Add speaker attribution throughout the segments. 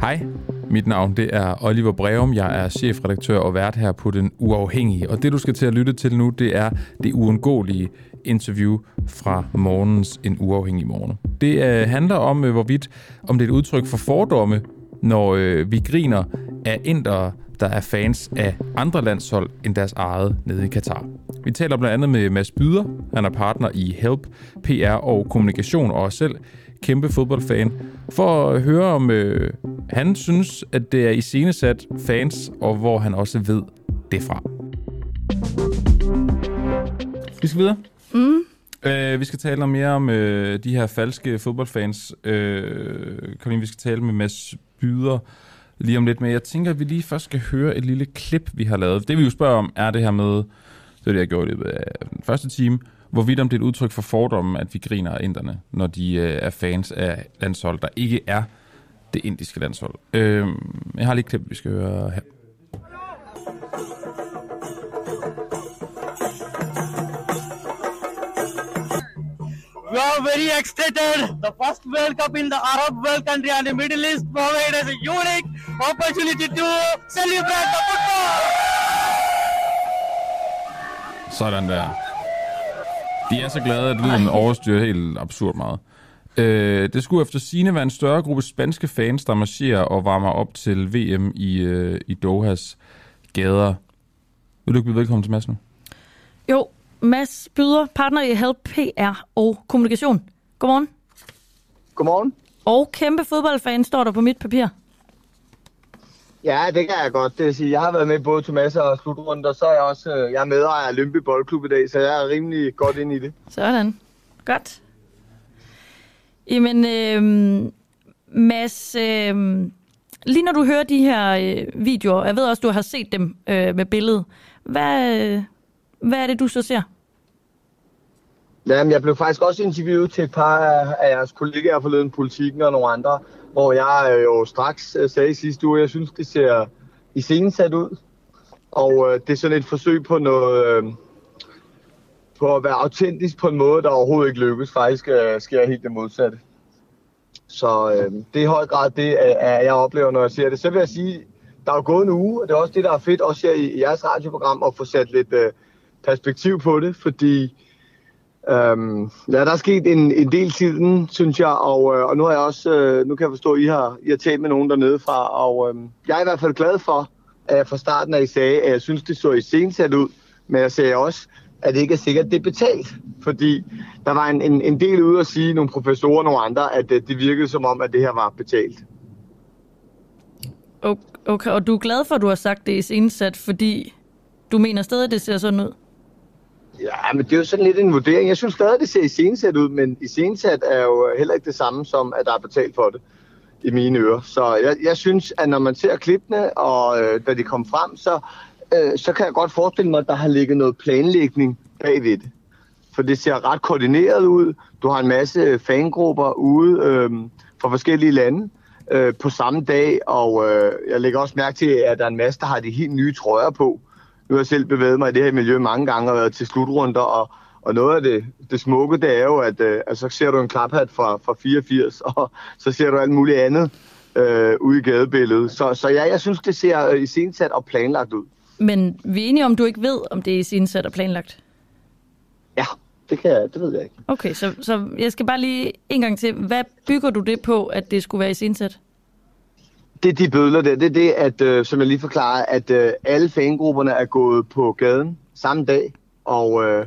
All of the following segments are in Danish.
Speaker 1: Hej, mit navn det er Oliver Breum. Jeg er chefredaktør og vært her på Den Uafhængige. Og det, du skal til at lytte til nu, det er det uundgåelige interview fra morgens En Uafhængig Morgen. Det uh, handler om, uh, hvorvidt om det er et udtryk for fordomme, når uh, vi griner af indere, der er fans af andre landshold end deres eget nede i Katar. Vi taler blandt andet med Mads Byder. Han er partner i Help, PR og kommunikation og selv kæmpe fodboldfan, for at høre om øh, han synes, at det er iscenesat fans, og hvor han også ved det fra. Vi skal videre.
Speaker 2: Mm.
Speaker 1: Øh, vi skal tale mere om øh, de her falske fodboldfans. Øh, Karoline, vi skal tale med Mads Byder lige om lidt, men jeg tænker, at vi lige først skal høre et lille klip, vi har lavet. Det vi jo spørger om, er det her med, det er det, jeg gjorde i den første time, hvorvidt om det er et udtryk for fordommen, at vi griner af inderne, når de øh, er fans af landshold, der ikke er det indiske landshold. Øh, jeg har lige et klip, vi skal høre her.
Speaker 3: We are very excited. The first World Cup in the Arab world country and the Middle East provide us a unique opportunity to celebrate the football.
Speaker 1: Sådan der. De er så glade, at lyden overstyrer helt absurd meget. Øh, det skulle efter sine være en større gruppe spanske fans, der marcherer og varmer op til VM i, øh, i Dohas gader. Vil du ikke blive velkommen til Mads nu?
Speaker 2: Jo, Mads Byder, partner i Help PR og kommunikation. Godmorgen.
Speaker 4: Godmorgen.
Speaker 2: Og kæmpe fodboldfan står der på mit papir.
Speaker 4: Ja, det kan jeg godt. Det vil sige, jeg har været med både til masser af slutrunder, så er jeg også øh, jeg er medejer af Lønby Boldklub i dag, så jeg er rimelig godt ind i det.
Speaker 2: Sådan. Godt. Jamen, øh, Mads, øh, lige når du hører de her øh, videoer, jeg ved også, du har set dem øh, med billedet, hvad, øh, hvad er det, du så ser?
Speaker 4: Jamen, jeg blev faktisk også interviewet til et par af, jeres kollegaer forleden, politikken og nogle andre, hvor jeg øh, jo straks øh, sagde i sidste uge, at jeg synes, det ser i scenen sat ud. Og øh, det er sådan et forsøg på noget... Øh, på at være autentisk på en måde, der overhovedet ikke lykkes. Faktisk øh, sker helt det modsatte. Så øh, det er i høj grad det, at jeg oplever, når jeg ser det. Så vil jeg sige, der er jo gået en uge, og det er også det, der er fedt, også her i, i jeres radioprogram, at få sat lidt øh, perspektiv på det, fordi øhm, ja, der er sket en, en del siden, synes jeg, og, øh, og nu har jeg også, øh, nu kan jeg forstå, at I har, I har talt med nogen dernede fra, og øh, jeg er i hvert fald glad for, at jeg fra starten af I sagde, at jeg synes, det så i sensat ud, men jeg sagde også, at det ikke er sikkert, at det er betalt. Fordi der var en, en, en del ude at sige, nogle professorer og nogle andre, at det, det virkede som om, at det her var betalt.
Speaker 2: Okay, og du er glad for, at du har sagt det i sensat, fordi du mener stadig, at det ser sådan ud?
Speaker 4: Ja, men det er jo sådan lidt en vurdering. Jeg synes stadig, det ser iscenesat ud, men iscenesat er jo heller ikke det samme som, at der er betalt for det i mine ører. Så jeg, jeg synes, at når man ser klippene, og øh, da de kom frem, så, øh, så kan jeg godt forestille mig, at der har ligget noget planlægning bagved det. For det ser ret koordineret ud. Du har en masse fangrupper ude øh, fra forskellige lande øh, på samme dag, og øh, jeg lægger også mærke til, at der er en masse, der har de helt nye trøjer på. Nu har jeg selv bevæget mig i det her miljø mange gange og været til slutrunder, og, og noget af det, det smukke, det er jo, at øh, altså, så ser du en klaphat fra, fra 84, og så ser du alt muligt andet øh, ude i gadebilledet. Så, så ja, jeg synes, det ser i sensat og planlagt ud.
Speaker 2: Men vi er enige om, du ikke ved, om det er i sensat og planlagt?
Speaker 4: Ja, det, kan jeg, det ved jeg ikke.
Speaker 2: Okay, så, så jeg skal bare lige en gang til. Hvad bygger du det på, at det skulle være i sensat?
Speaker 4: Det er de bødler der. Det er det, at, øh, som jeg lige forklarede, at øh, alle fangrupperne er gået på gaden samme dag, og øh,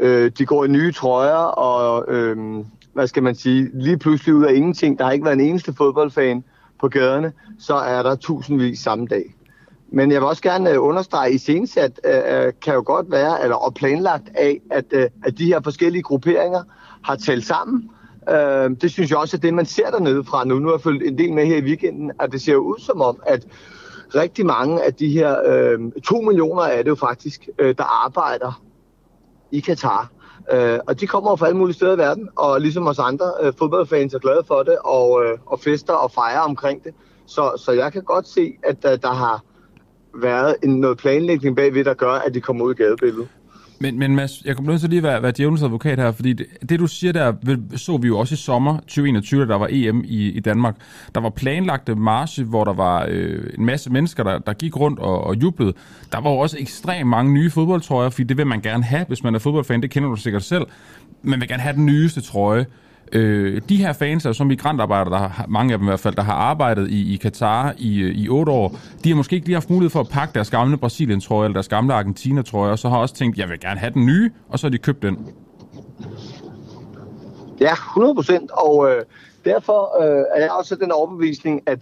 Speaker 4: øh, de går i nye trøjer, og øh, hvad skal man sige, lige pludselig ud af ingenting, der har ikke været en eneste fodboldfan på gaderne, så er der tusindvis samme dag. Men jeg vil også gerne øh, understrege, at i sensat øh, øh, kan jo godt være, eller og planlagt af, at, øh, at de her forskellige grupperinger har talt sammen, Øh, det synes jeg også er det, man ser dernede fra nu. Nu har jeg følt en del med her i weekenden, at det ser ud som om, at rigtig mange af de her, øh, to millioner er det jo faktisk, øh, der arbejder i Katar. Øh, og de kommer fra alle mulige steder i verden, og ligesom os andre øh, fodboldfans er glade for det, og, øh, og fester og fejrer omkring det. Så, så jeg kan godt se, at der, der har været en, noget planlægning bagved, der gør, at de kommer ud i gadebilledet.
Speaker 1: Men, men Mads, jeg kommer nødt til lige at være, være djævelens advokat her, fordi det, det, du siger der, så vi jo også i sommer 2021, da der var EM i, i Danmark. Der var planlagte marche, hvor der var øh, en masse mennesker, der, der gik rundt og, og jublede. Der var jo også ekstremt mange nye fodboldtrøjer, fordi det vil man gerne have, hvis man er fodboldfan, det kender du sikkert selv. Man vil gerne have den nyeste trøje. Øh, de her fans, altså migrantarbejdere, der har, mange af dem i hvert fald, der har arbejdet i, i Katar i, i otte år, de har måske ikke lige haft mulighed for at pakke deres gamle Brasilien-trøje eller deres gamle Argentina-trøje, og så har også tænkt, jeg vil gerne have den nye, og så har de købt den.
Speaker 4: Ja, 100 procent, og øh, derfor øh, er jeg også den overbevisning, at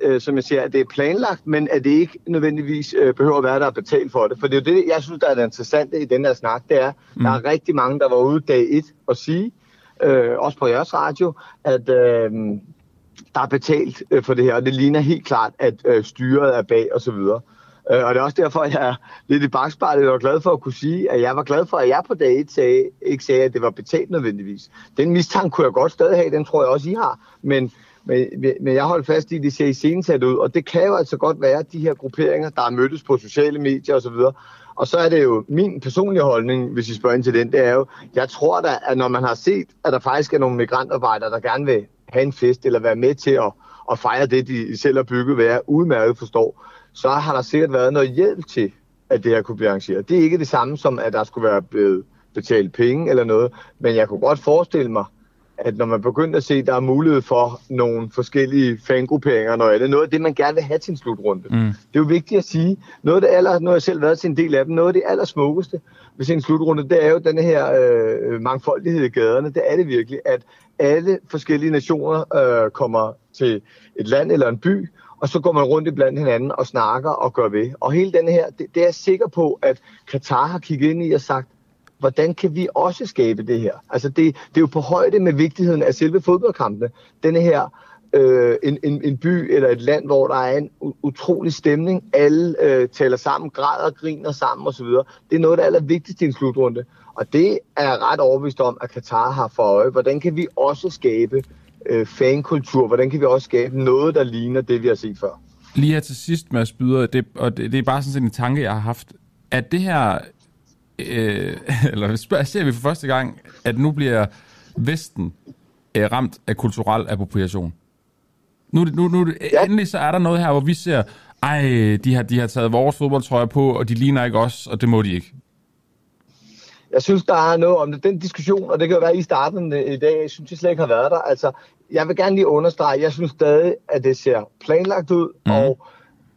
Speaker 4: øh, som jeg siger, at det er planlagt, men at det ikke nødvendigvis øh, behøver at være, der er betalt for det. For det er jo det, jeg synes, der er det interessante i den her snak, det er, mm. der er rigtig mange, der var ude dag et og sige, øh, også på jeres radio, at øh, der er betalt øh, for det her, og det ligner helt klart, at øh, styret er bag osv. Øh, og det er også derfor, at jeg er lidt i bagspejlet og glad for at kunne sige, at jeg var glad for, at jeg på dag 1 sagde, ikke sagde, at det var betalt nødvendigvis. Den mistanke kunne jeg godt stadig have, den tror jeg også, I har. Men, men, men jeg holder fast i, at det ser i sat ud, og det kan jo altså godt være, at de her grupperinger, der er mødtes på sociale medier osv., og så er det jo min personlige holdning, hvis I spørger ind til den, det er jo, jeg tror da, at når man har set, at der faktisk er nogle migrantarbejdere, der gerne vil have en fest, eller være med til at, at fejre det, de selv har bygget, hvad jeg udmærket forstår, så har der sikkert været noget hjælp til, at det her kunne blive arrangeret. Det er ikke det samme som, at der skulle være blevet betalt penge eller noget, men jeg kunne godt forestille mig, at når man begynder at se, at der er mulighed for nogle forskellige fangrupperinger, når det er noget af det, man gerne vil have til en slutrunde. Mm. Det er jo vigtigt at sige, noget af det aller, nu har jeg selv været til en del af dem, noget af det allersmukkeste ved sin slutrunde, det er jo den her øh, mangfoldighed i gaderne. Det er det virkelig, at alle forskellige nationer øh, kommer til et land eller en by, og så går man rundt i blandt hinanden og snakker og gør ved. Og hele den her, det, det er jeg sikker på, at Katar har kigget ind i og sagt, hvordan kan vi også skabe det her? Altså det, det er jo på højde med vigtigheden af selve fodboldkampene. Denne her øh, en, en, en by eller et land, hvor der er en utrolig stemning. Alle øh, taler sammen, græder og griner sammen osv. Det er noget af det allervigtigste i en slutrunde. Og det er jeg ret overbevist om, at Katar har for øje. Hvordan kan vi også skabe øh, fankultur? Hvordan kan vi også skabe noget, der ligner det, vi har set før?
Speaker 1: Lige her til sidst, Mads Byder, det, og det, det er bare sådan en tanke, jeg har haft. At det her øh, eller ser vi for første gang, at nu bliver Vesten øh, ramt af kulturel appropriation. Nu, nu, nu ja. endelig så er der noget her, hvor vi ser, ej, de har, de har taget vores fodboldtrøjer på, og de ligner ikke os, og det må de ikke.
Speaker 4: Jeg synes, der er noget om det. Den diskussion, og det kan jo være, I starten i dag, jeg synes jeg slet ikke har været der. Altså, jeg vil gerne lige understrege, jeg synes stadig, at det ser planlagt ud, mm. og,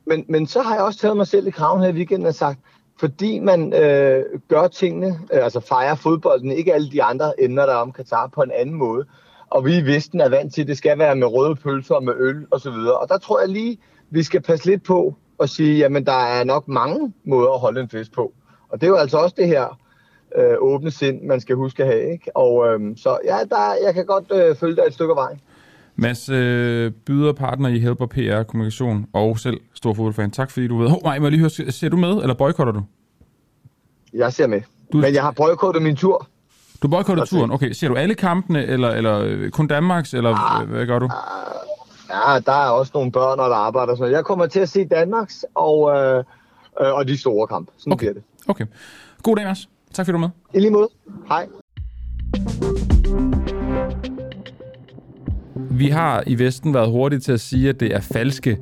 Speaker 4: men, men så har jeg også taget mig selv i kraven her i weekenden og sagt, fordi man øh, gør tingene, øh, altså fejrer fodbolden, ikke alle de andre ender der om Katar på en anden måde. Og vi i Vesten er vant til, at det skal være med røde pølser og med øl osv. Og, og der tror jeg lige, vi skal passe lidt på og sige, jamen der er nok mange måder at holde en fest på. Og det er jo altså også det her øh, åbne sind, man skal huske at have. Ikke? Og øh, så ja, der, jeg kan godt øh, følge dig et stykke af vejen.
Speaker 1: Mads, øh, byder partner i Helper PR Kommunikation og selv stor fodboldfan. Tak fordi du ved. Hov, nej, må jeg lige høre, ser du med, eller boykotter du?
Speaker 4: Jeg ser med. Du... Men jeg har boykottet min tur.
Speaker 1: Du boykotter turen? Okay, ser du alle kampene, eller, eller øh, kun Danmarks, eller ah, hvad gør du?
Speaker 4: Ja, der er også nogle børn, der arbejder. Så jeg kommer til at se Danmarks og, øh, øh, og de store kampe. Sådan
Speaker 1: okay.
Speaker 4: bliver det.
Speaker 1: Okay. God dag, Mads. Tak fordi du var med.
Speaker 4: I lige måde. Hej.
Speaker 1: Vi har i Vesten været hurtige til at sige, at det er falske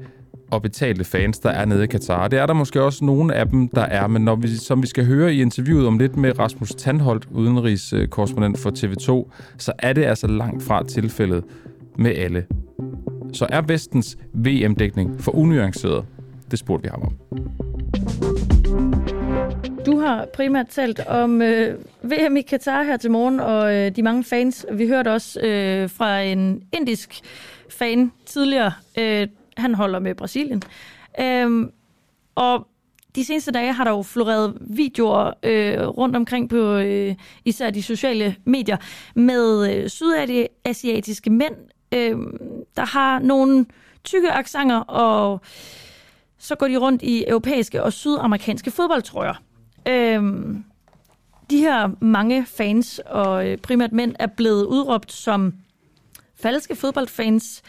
Speaker 1: og betalte fans, der er nede i Katar. Det er der måske også nogle af dem, der er, men når vi, som vi skal høre i interviewet om lidt med Rasmus Tandholt, udenrigskorrespondent for TV2, så er det altså langt fra tilfældet med alle. Så er Vestens VM-dækning for unuanceret? Det spurgte vi ham om.
Speaker 2: Du har primært talt om øh, VM i Katar her til morgen, og øh, de mange fans. Vi hørte også øh, fra en indisk fan tidligere. Øh, han holder med Brasilien. Øh, og de seneste dage har der jo floreret videoer øh, rundt omkring på øh, især de sociale medier med øh, sydasiatiske mænd, øh, der har nogle tykke aksanger, og så går de rundt i europæiske og sydamerikanske fodboldtrøjer. Øhm, de her mange fans, og øh, primært mænd, er blevet udråbt som falske fodboldfans,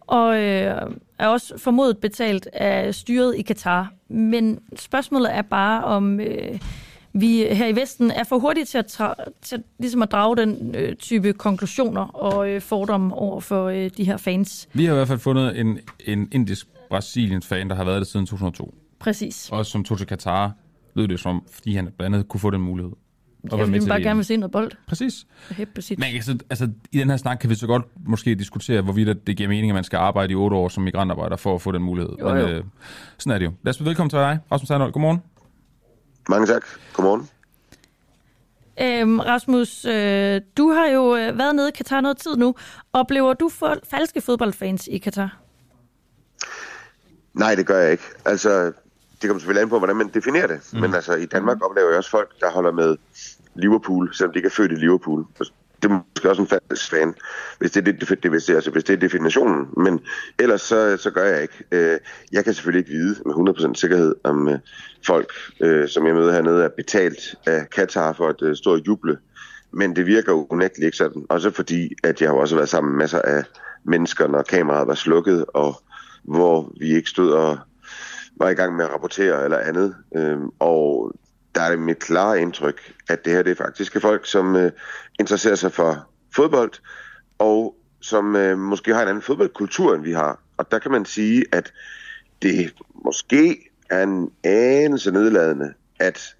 Speaker 2: og øh, er også formodet betalt af styret i Katar. Men spørgsmålet er bare, om øh, vi her i Vesten er for hurtige til at, tra- til ligesom at drage den øh, type konklusioner og øh, fordomme over for øh, de her fans.
Speaker 1: Vi har i hvert fald fundet en, en indisk Brasiliens fan, der har været det siden 2002.
Speaker 2: Præcis.
Speaker 1: Også som tog til Katar, lød det som, fordi han blandt andet kunne få den mulighed. at
Speaker 2: Ja, fordi man bare
Speaker 1: VM.
Speaker 2: gerne vil se noget bold.
Speaker 1: Præcis.
Speaker 2: og sit.
Speaker 1: Men altså, altså, i den her snak kan vi så godt måske diskutere, hvorvidt det giver mening, at man skal arbejde i otte år som migrantarbejder for at få den mulighed.
Speaker 2: Jo,
Speaker 1: Men
Speaker 2: jo.
Speaker 1: øh, sådan er det jo. Lad os byde velkommen til dig, Rasmus Sandholt. Godmorgen.
Speaker 5: Mange tak. Godmorgen.
Speaker 2: Øhm, Rasmus, øh, du har jo øh, været nede i Katar noget tid nu. Oplever du for, falske fodboldfans i Katar?
Speaker 5: Nej, det gør jeg ikke. Altså, det kommer selvfølgelig an på, hvordan man definerer det. Mm. Men altså, i Danmark oplever jeg også folk, der holder med Liverpool, selvom de ikke er født i Liverpool. Det er måske også en falsk fan, hvis det er det, det, hvis det, altså, hvis det er definitionen. Men ellers så, så gør jeg ikke. Øh, Jeg kan selvfølgelig ikke vide med 100% sikkerhed, om øh, folk, øh, som jeg møder hernede, er betalt af Katar for at stå og juble. Men det virker unægteligt ikke sådan. Også fordi, at jeg har også været sammen med masser af mennesker, når kameraet var slukket, og hvor vi ikke stod og var i gang med at rapportere eller andet. Øhm, og der er det mit klare indtryk, at det her det er faktisk folk, som øh, interesserer sig for fodbold, og som øh, måske har en anden fodboldkultur, end vi har. Og der kan man sige, at det måske er en anelse nedladende, at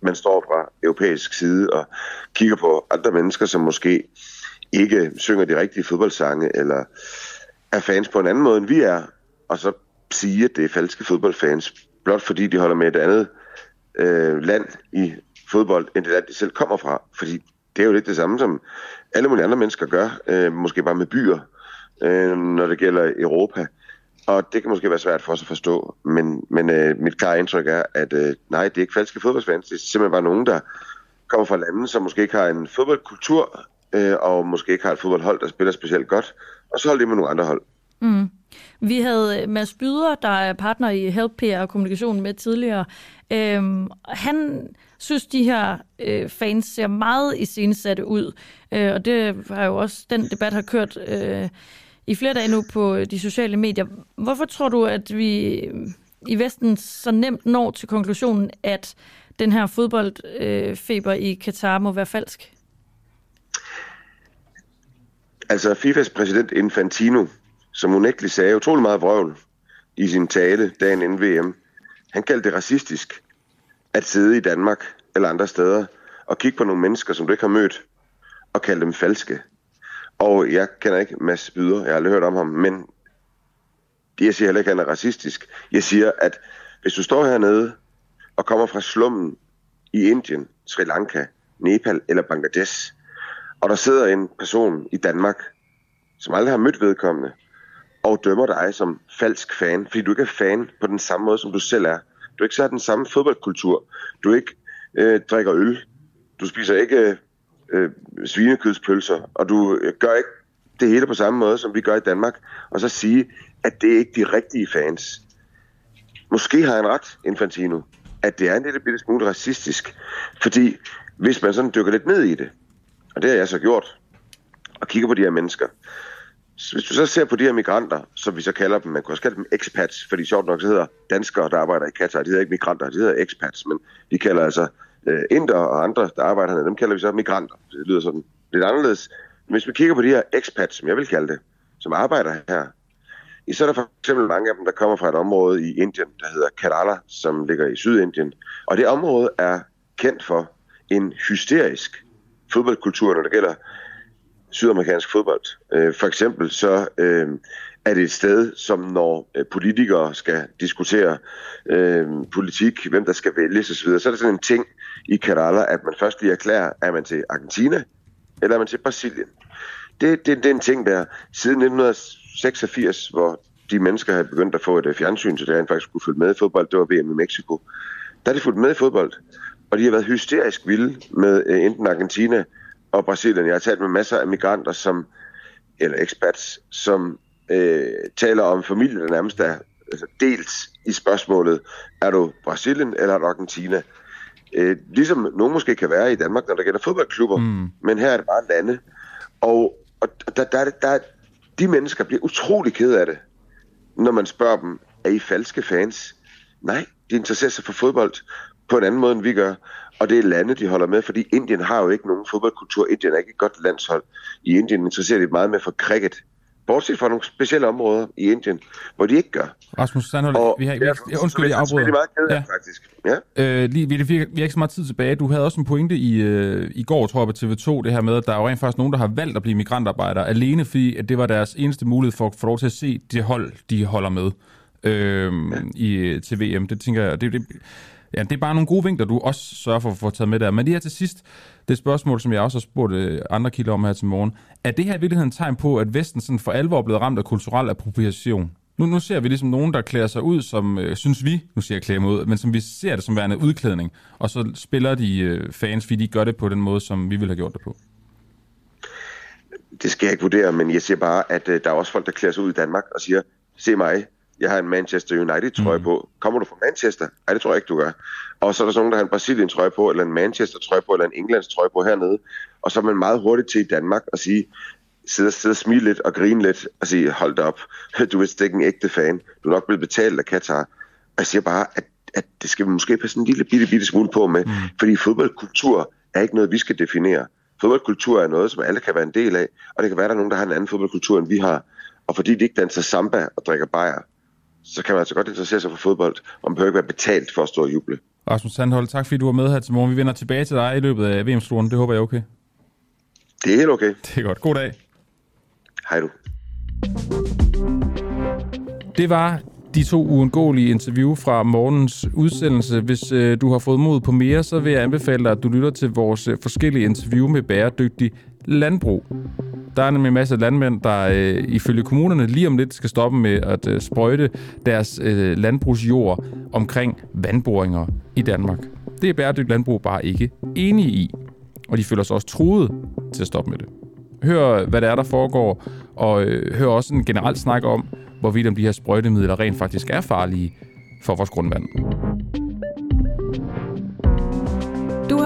Speaker 5: man står fra europæisk side og kigger på andre mennesker, som måske ikke synger de rigtige fodboldsange, eller er fans på en anden måde, end vi er, og så sige, at det er falske fodboldfans, blot fordi de holder med et andet øh, land i fodbold, end det land, de selv kommer fra. Fordi det er jo lidt det samme, som alle mulige andre mennesker gør, øh, måske bare med byer, øh, når det gælder Europa. Og det kan måske være svært for os at forstå, men, men øh, mit klare indtryk er, at øh, nej, det er ikke falske fodboldfans, det er simpelthen bare nogen, der kommer fra lande, som måske ikke har en fodboldkultur, øh, og måske ikke har et fodboldhold, der spiller specielt godt, og så holder de med nogle andre hold.
Speaker 2: Mm. Vi havde øh, Mads Byder, der er partner i Help PR og kommunikation med tidligere. Øhm, han synes, de her øh, fans ser meget iscenesatte ud. Øh, og det har jo også, den debat har kørt øh, i flere dage nu på øh, de sociale medier. Hvorfor tror du, at vi øh, i Vesten så nemt når til konklusionen, at den her fodboldfeber i Katar må være falsk?
Speaker 5: Altså FIFAs præsident Infantino, som unægteligt sagde utrolig meget vrøvl i sin tale dagen inden VM, han kaldte det racistisk at sidde i Danmark eller andre steder og kigge på nogle mennesker, som du ikke har mødt, og kalde dem falske. Og jeg kender ikke Mads Byder, jeg har aldrig hørt om ham, men jeg siger heller ikke, at han er racistisk. Jeg siger, at hvis du står hernede og kommer fra slummen i Indien, Sri Lanka, Nepal eller Bangladesh, og der sidder en person i Danmark, som aldrig har mødt vedkommende, og dømmer dig som falsk fan, fordi du ikke er fan på den samme måde, som du selv er. Du ikke så har den samme fodboldkultur. Du ikke øh, drikker øl. Du spiser ikke øh, øh svinekødspølser, og du øh, gør ikke det hele på samme måde, som vi gør i Danmark, og så sige, at det er ikke de rigtige fans. Måske har han ret, Infantino, at det er en lille bitte smule racistisk, fordi hvis man sådan dykker lidt ned i det, og det har jeg så gjort, og kigger på de her mennesker, hvis du så ser på de her migranter, som vi så kalder dem, man kunne også kalde dem expats, fordi sjovt nok så hedder danskere, der arbejder i Katar, de hedder ikke migranter, de hedder expats, men de kalder altså øh, inder og andre, der arbejder hernede, dem kalder vi så migranter. Det lyder sådan lidt anderledes. Men hvis vi kigger på de her expats, som jeg vil kalde det, som arbejder her, så er der for eksempel mange af dem, der kommer fra et område i Indien, der hedder Kerala, som ligger i Sydindien. Og det område er kendt for en hysterisk fodboldkultur, når det gælder sydamerikansk fodbold. Øh, for eksempel så øh, er det et sted, som når øh, politikere skal diskutere øh, politik, hvem der skal vælges osv., så er det sådan en ting i Kerala, at man først lige erklærer, er man til Argentina, eller er man til Brasilien. Det, det, det er en ting der, siden 1986, hvor de mennesker havde begyndt at få et øh, fjernsyn, så der faktisk kunne følge med i fodbold, det var VM i Mexico. Der er de fulgt med i fodbold, og de har været hysterisk vilde med øh, enten Argentina og Brasilien. Jeg har talt med masser af migranter, som, eller expats, som øh, taler om familie, der nærmest er altså, delt i spørgsmålet, er du Brasilien eller er du Argentina? Øh, ligesom nogen måske kan være i Danmark, når der gælder fodboldklubber, mm. men her er det bare lande. Og, og der, der, der, de mennesker bliver utrolig ked af det, når man spørger dem, er I falske fans? Nej, de interesserer sig for fodbold på en anden måde, end vi gør. og det er lande, de holder med, fordi Indien har jo ikke nogen fodboldkultur. Indien er ikke et godt landshold. I Indien interesserer de meget med for cricket. Bortset fra nogle specielle områder i Indien, hvor de ikke gør.
Speaker 1: Rasmus Sandholm,
Speaker 5: Og
Speaker 1: vi har, vi, jeg, undskyld, jeg
Speaker 5: er
Speaker 1: afbryder.
Speaker 5: det meget ked af,
Speaker 1: Ja.
Speaker 5: faktisk. Ja.
Speaker 1: Øh, lige, vi, vi, vi har ikke så meget tid tilbage. Du havde også en pointe i, øh, i går, tror jeg, på TV2, det her med, at der er jo rent faktisk nogen, der har valgt at blive migrantarbejdere, alene fordi, at det var deres eneste mulighed for at få lov til at se det hold, de holder med Øhm, øh, i, til VM. Det tænker jeg, det, det, ja, det er bare nogle gode vinkler, du også sørger for at få taget med der. Men lige her til sidst, det spørgsmål, som jeg også har spurgt øh, andre kilder om her til morgen. Er det her i virkeligheden et tegn på, at Vesten sådan for alvor er blevet ramt af kulturel appropriation? Nu, nu ser vi ligesom nogen, der klæder sig ud, som øh, synes vi, nu siger jeg klæder mig ud, men som vi ser det som værende udklædning, og så spiller de øh, fans, fordi de gør det på den måde, som vi ville have gjort det på.
Speaker 5: Det skal jeg ikke vurdere, men jeg siger bare, at øh, der er også folk, der klæder sig ud i Danmark og siger, se mig, jeg har en Manchester United-trøje mm. på. Kommer du fra Manchester? Nej, det tror jeg ikke, du gør. Og så er der sådan nogen, der har en Brasilien-trøje på, eller en Manchester-trøje på, eller en Englands-trøje på hernede. Og så er man meget hurtigt til i Danmark at sige, sidde, sidde og smile lidt og grine lidt og sige, hold da op, du er ikke en ægte fan. Du er nok blevet betalt af Katar. Og jeg siger bare, at, at det skal vi måske passe en lille bitte, bitte smule på med, mm. fordi fodboldkultur er ikke noget, vi skal definere. Fodboldkultur er noget, som alle kan være en del af, og det kan være, at der er nogen, der har en anden fodboldkultur, end vi har. Og fordi de ikke danser samba og drikker bajer, så kan man altså godt interessere sig for fodbold, og man behøver ikke være betalt for at stå og juble.
Speaker 1: Rasmus Sandhold, tak fordi du var med her til morgen. Vi vender tilbage til dig i løbet af VM-sluren. Det håber jeg er okay.
Speaker 5: Det er helt okay.
Speaker 1: Det er godt. God dag.
Speaker 5: Hej du.
Speaker 1: Det var de to uundgåelige interview fra morgens udsendelse. Hvis øh, du har fået mod på mere, så vil jeg anbefale dig, at du lytter til vores øh, forskellige interview med bæredygtig landbrug. Der er nemlig en masse landmænd, der øh, ifølge kommunerne lige om lidt skal stoppe med at øh, sprøjte deres øh, landbrugsjord omkring vandboringer i Danmark. Det er bæredygtigt landbrug bare ikke enige i, og de føler sig også truet til at stoppe med det. Hør, hvad der er, der foregår, og øh, hør også en generel snak om, hvorvidt om de her sprøjtemidler rent faktisk er farlige for vores grundvand